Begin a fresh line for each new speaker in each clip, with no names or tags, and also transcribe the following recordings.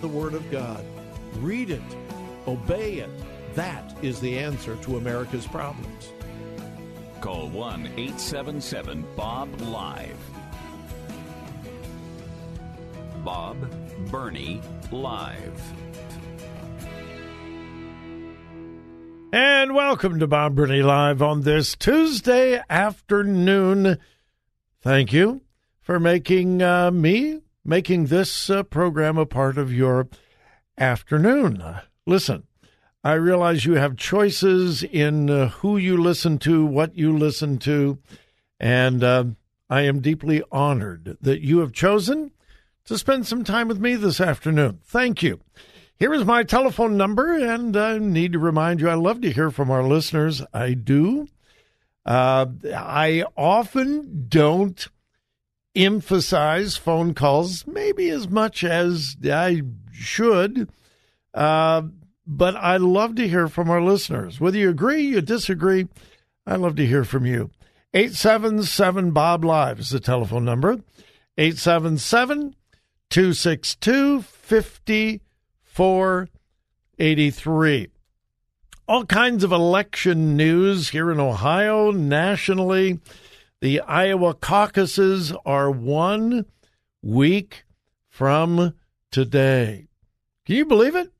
the Word of God. Read it, obey it. That is the answer to America's problems.
Call 1 877 Bob Live. Bob Burney Live.
And welcome to Bob Burney Live on this Tuesday afternoon. Thank you for making uh, me making this uh, program a part of your afternoon. Listen, I realize you have choices in uh, who you listen to, what you listen to, and uh, I am deeply honored that you have chosen to spend some time with me this afternoon. Thank you. Here is my telephone number, and I need to remind you I love to hear from our listeners. I do. Uh, I often don't emphasize phone calls maybe as much as I should. Uh, but I love to hear from our listeners. Whether you agree, you disagree, I love to hear from you. 877 Bob Live is the telephone number. 877 262 5483. All kinds of election news here in Ohio, nationally. The Iowa caucuses are one week from today. Can you believe it?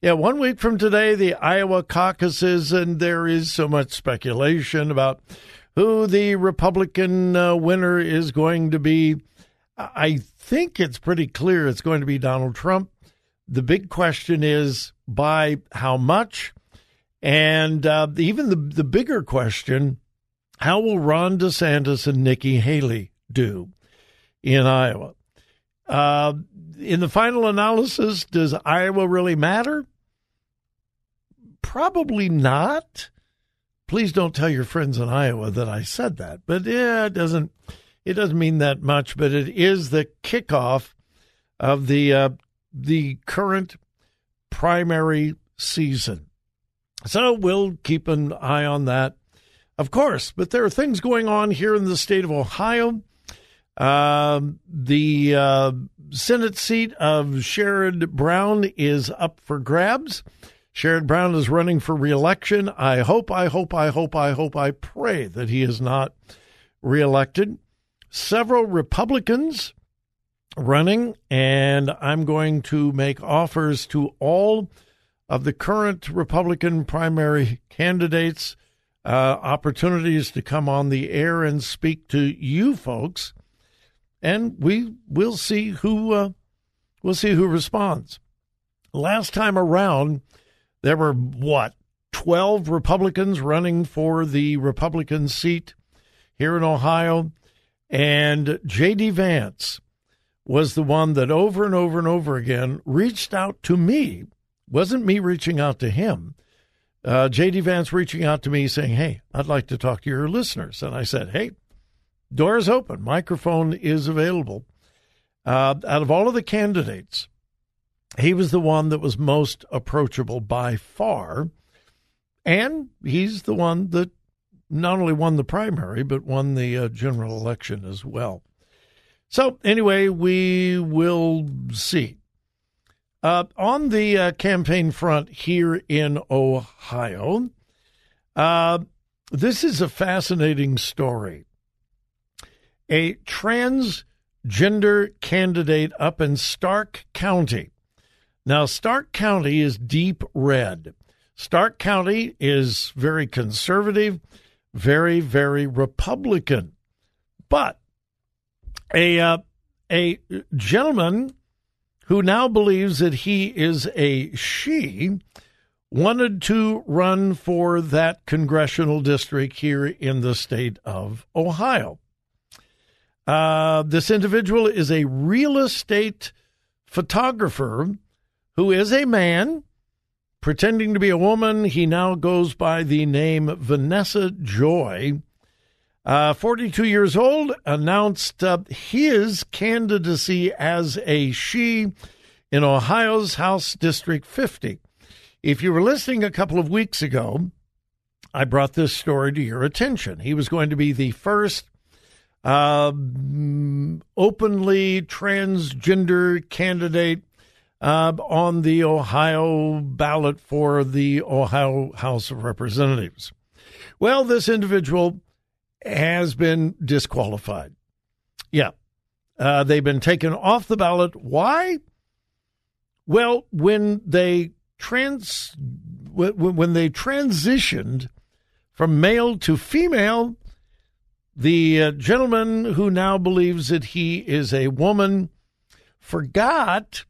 Yeah, one week from today, the Iowa caucuses, and there is so much speculation about who the Republican uh, winner is going to be. I think it's pretty clear it's going to be Donald Trump. The big question is by how much? And uh, even the, the bigger question how will Ron DeSantis and Nikki Haley do in Iowa? Uh, in the final analysis, does Iowa really matter? Probably not. Please don't tell your friends in Iowa that I said that. But yeah, it doesn't. It doesn't mean that much. But it is the kickoff of the uh, the current primary season. So we'll keep an eye on that of course, but there are things going on here in the state of Ohio. Uh, the uh, Senate seat of Sherrod Brown is up for grabs. Sherrod Brown is running for reelection. I hope, I hope, I hope, I hope, I pray that he is not reelected. Several Republicans running, and I'm going to make offers to all of the current Republican primary candidates uh, opportunities to come on the air and speak to you folks, and we will see who uh, we'll see who responds. Last time around, there were what twelve Republicans running for the Republican seat here in Ohio, and J.D. Vance was the one that over and over and over again reached out to me. Wasn't me reaching out to him uh, J.D. Vance reaching out to me saying, Hey, I'd like to talk to your listeners. And I said, Hey, door is open, microphone is available. Uh, out of all of the candidates, he was the one that was most approachable by far. And he's the one that not only won the primary, but won the uh, general election as well. So, anyway, we will see. Uh, on the uh, campaign front here in Ohio, uh, this is a fascinating story. A transgender candidate up in Stark County. Now, Stark County is deep red. Stark County is very conservative, very, very Republican. But a uh, a gentleman who now believes that he is a she wanted to run for that congressional district here in the state of Ohio. Uh, this individual is a real estate photographer who is a man pretending to be a woman. He now goes by the name Vanessa Joy. Uh, 42 years old, announced uh, his candidacy as a she in Ohio's House District 50. If you were listening a couple of weeks ago, I brought this story to your attention. He was going to be the first uh, openly transgender candidate uh, on the Ohio ballot for the Ohio House of Representatives. Well, this individual has been disqualified. Yeah. Uh, they've been taken off the ballot. Why? Well, when they trans when they transitioned from male to female, the uh, gentleman who now believes that he is a woman forgot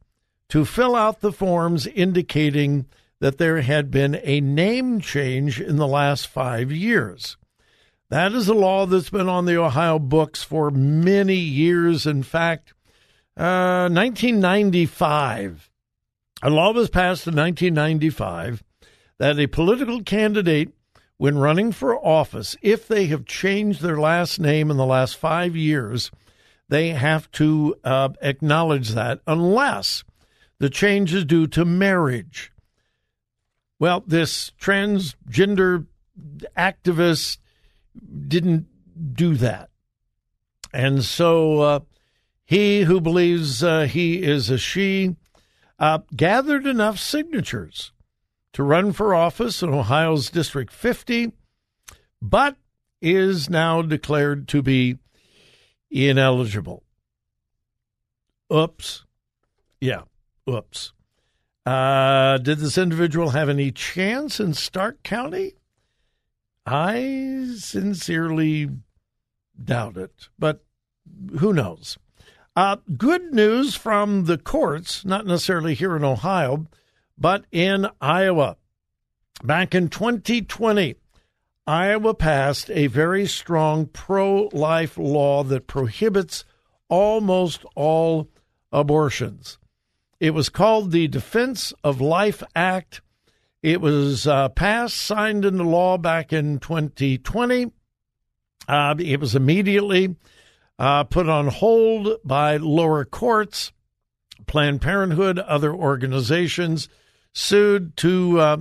to fill out the forms indicating that there had been a name change in the last five years. That is a law that's been on the Ohio books for many years. In fact, uh, 1995, a law was passed in 1995 that a political candidate, when running for office, if they have changed their last name in the last five years, they have to uh, acknowledge that unless the change is due to marriage. Well, this transgender activist didn't do that. And so uh, he who believes uh, he is a she uh, gathered enough signatures to run for office in Ohio's District 50, but is now declared to be ineligible. Oops. Yeah, oops. Uh, did this individual have any chance in Stark County? I sincerely doubt it, but who knows? Uh, good news from the courts, not necessarily here in Ohio, but in Iowa. Back in 2020, Iowa passed a very strong pro life law that prohibits almost all abortions. It was called the Defense of Life Act it was uh, passed, signed into law back in 2020. Uh, it was immediately uh, put on hold by lower courts. Planned Parenthood, other organizations sued to uh,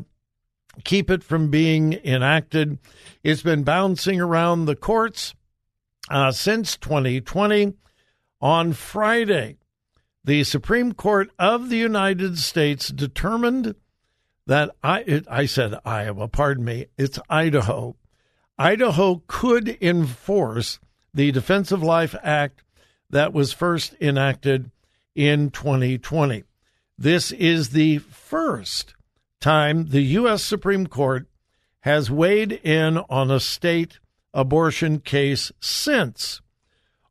keep it from being enacted. It's been bouncing around the courts uh, since 2020. On Friday, the Supreme Court of the United States determined that I it, I said Iowa, pardon me, it's Idaho. Idaho could enforce the Defense of Life Act that was first enacted in 2020. This is the first time the U.S. Supreme Court has weighed in on a state abortion case since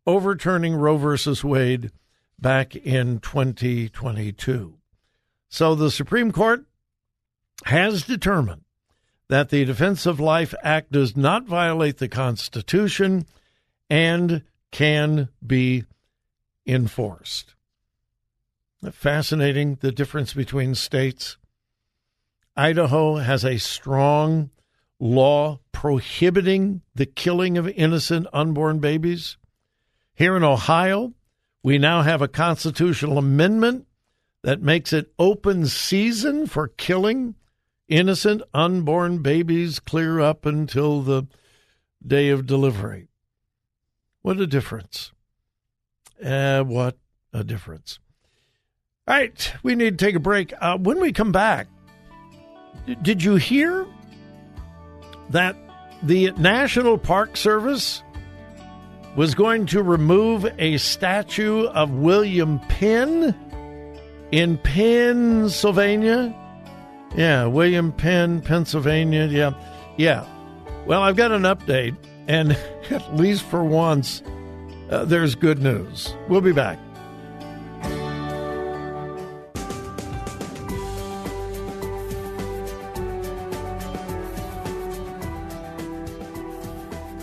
overturning Roe versus Wade back in 2022. So the Supreme Court has determined that the Defense of Life Act does not violate the Constitution and can be enforced. Fascinating the difference between states. Idaho has a strong law prohibiting the killing of innocent unborn babies. Here in Ohio, we now have a constitutional amendment that makes it open season for killing innocent unborn babies clear up until the day of delivery. What a difference. Uh, what a difference. All right, we need to take a break. Uh, when we come back, did you hear that the National Park Service was going to remove a statue of William Penn in Pennsylvania? Yeah, William Penn, Pennsylvania. Yeah, yeah. Well, I've got an update, and at least for once, uh, there's good news. We'll be back.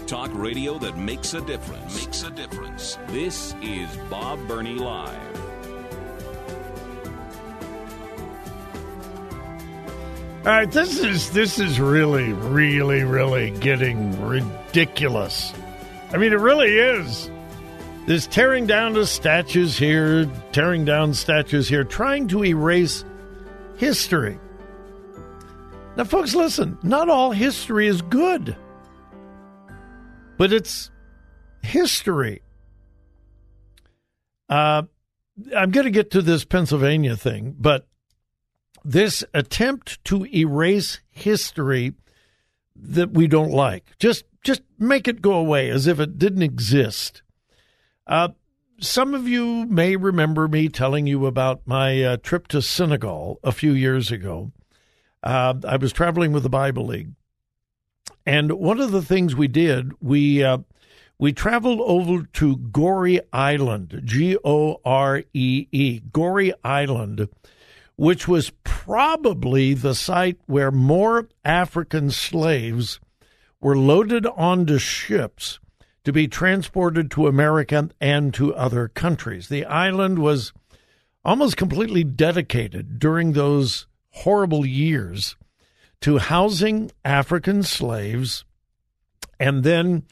Talk radio that makes a difference. Makes a difference. This is Bob Burney Live.
All right, this is this is really, really, really getting ridiculous. I mean, it really is. This tearing down the statues here, tearing down statues here, trying to erase history. Now, folks, listen, not all history is good, but it's history. Uh, I'm going to get to this Pennsylvania thing, but this attempt to erase history that we don't like, just just make it go away as if it didn't exist. Uh, some of you may remember me telling you about my uh, trip to Senegal a few years ago. Uh, I was traveling with the Bible League, and one of the things we did, we uh, we traveled over to Goree Island, G O R E E, Goree Island, which was probably the site where more African slaves were loaded onto ships to be transported to America and to other countries. The island was almost completely dedicated during those horrible years to housing African slaves and then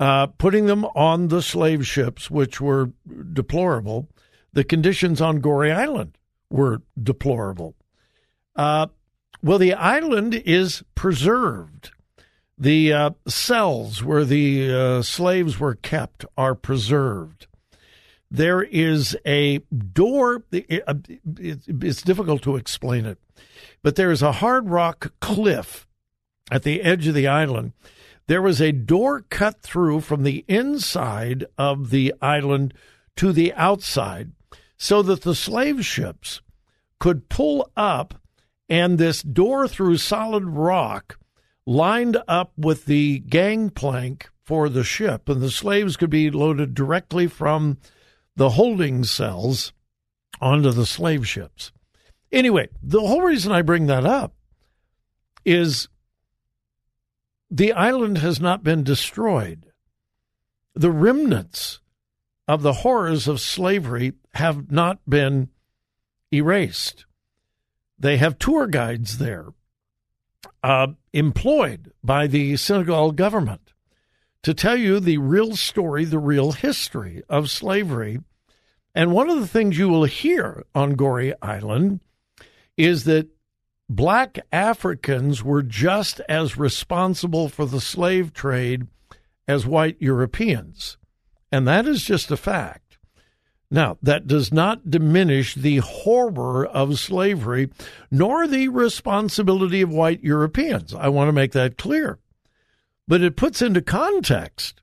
uh, putting them on the slave ships, which were deplorable. The conditions on Goree Island were deplorable. Uh, well, the island is preserved. The uh, cells where the uh, slaves were kept are preserved. There is a door. Uh, it's difficult to explain it, but there is a hard rock cliff at the edge of the island. There was a door cut through from the inside of the island to the outside so that the slave ships could pull up and this door through solid rock lined up with the gangplank for the ship, and the slaves could be loaded directly from the holding cells onto the slave ships. Anyway, the whole reason I bring that up is the island has not been destroyed. The remnants of the horrors of slavery have not been erased. They have tour guides there uh, employed by the Senegal government to tell you the real story, the real history of slavery. And one of the things you will hear on Goree Island is that black Africans were just as responsible for the slave trade as white Europeans. And that is just a fact. Now, that does not diminish the horror of slavery nor the responsibility of white Europeans. I want to make that clear. But it puts into context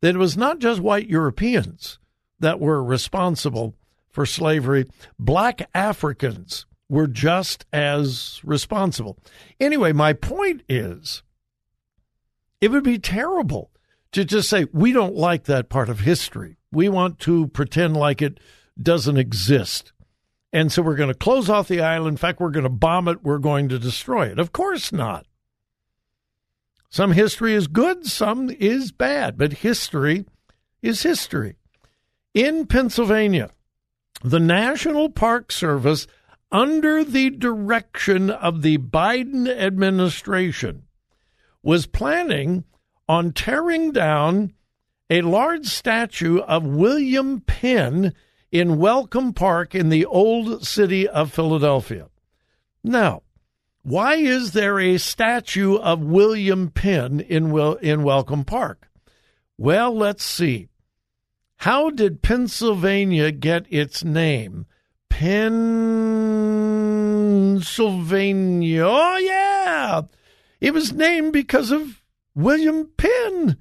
that it was not just white Europeans that were responsible for slavery, black Africans were just as responsible. Anyway, my point is it would be terrible to just say, we don't like that part of history. We want to pretend like it doesn't exist. And so we're going to close off the island. In fact, we're going to bomb it. We're going to destroy it. Of course not. Some history is good, some is bad, but history is history. In Pennsylvania, the National Park Service, under the direction of the Biden administration, was planning on tearing down a large statue of William Penn in Welcome Park in the old city of Philadelphia. Now, why is there a statue of William Penn in, in Welcome Park? Well, let's see. How did Pennsylvania get its name? Pennsylvania. Oh, yeah. It was named because of William Penn.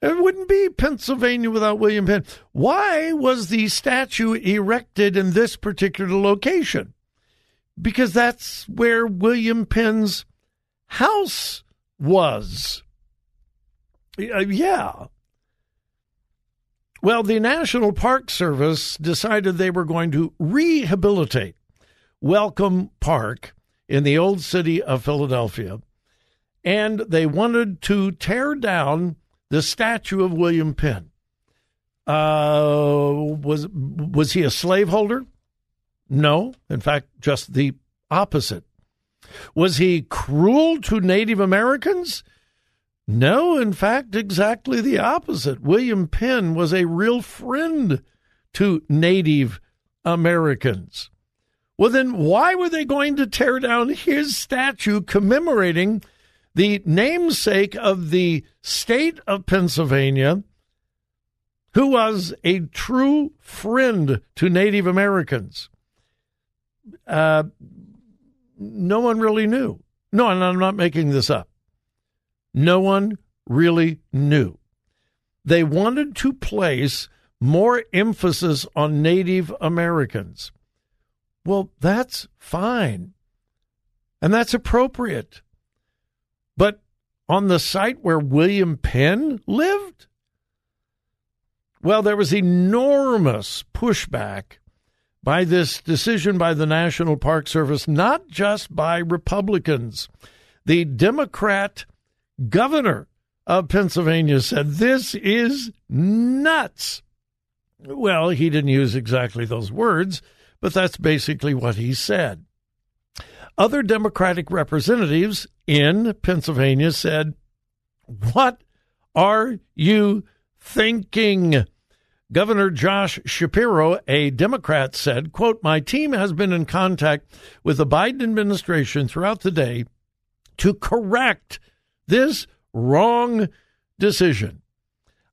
It wouldn't be Pennsylvania without William Penn. Why was the statue erected in this particular location? Because that's where William Penn's house was. Uh, yeah. Well, the National Park Service decided they were going to rehabilitate Welcome Park in the old city of Philadelphia, and they wanted to tear down the statue of William Penn. Uh, was was he a slaveholder? No, in fact, just the opposite. Was he cruel to Native Americans? No, in fact, exactly the opposite. William Penn was a real friend to Native Americans. Well, then why were they going to tear down his statue commemorating the namesake of the state of Pennsylvania, who was a true friend to Native Americans? Uh, no one really knew. No, and I'm not making this up. No one really knew. They wanted to place more emphasis on Native Americans. Well, that's fine. And that's appropriate. But on the site where William Penn lived? Well, there was enormous pushback by this decision by the National Park Service, not just by Republicans. The Democrat governor of Pennsylvania said, This is nuts. Well, he didn't use exactly those words, but that's basically what he said. Other Democratic representatives in Pennsylvania said, What are you thinking? Governor Josh Shapiro, a Democrat, said, quote, My team has been in contact with the Biden administration throughout the day to correct this wrong decision.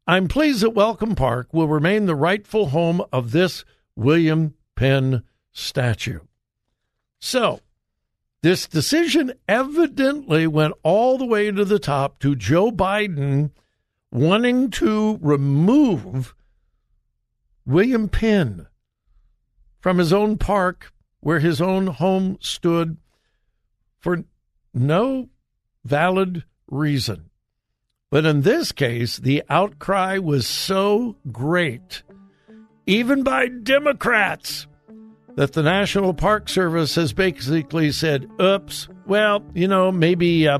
I'm pleased that Welcome Park will remain the rightful home of this William Penn statue. So, this decision evidently went all the way to the top to Joe Biden wanting to remove William Penn from his own park where his own home stood for no valid reason. But in this case, the outcry was so great, even by Democrats, that the National Park Service has basically said, oops, well, you know, maybe. Uh,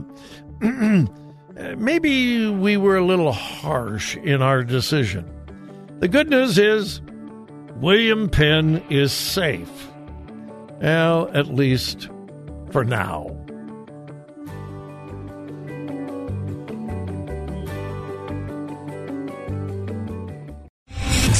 maybe we were a little harsh in our decision. The good news is William Penn is safe. Well, at least for now.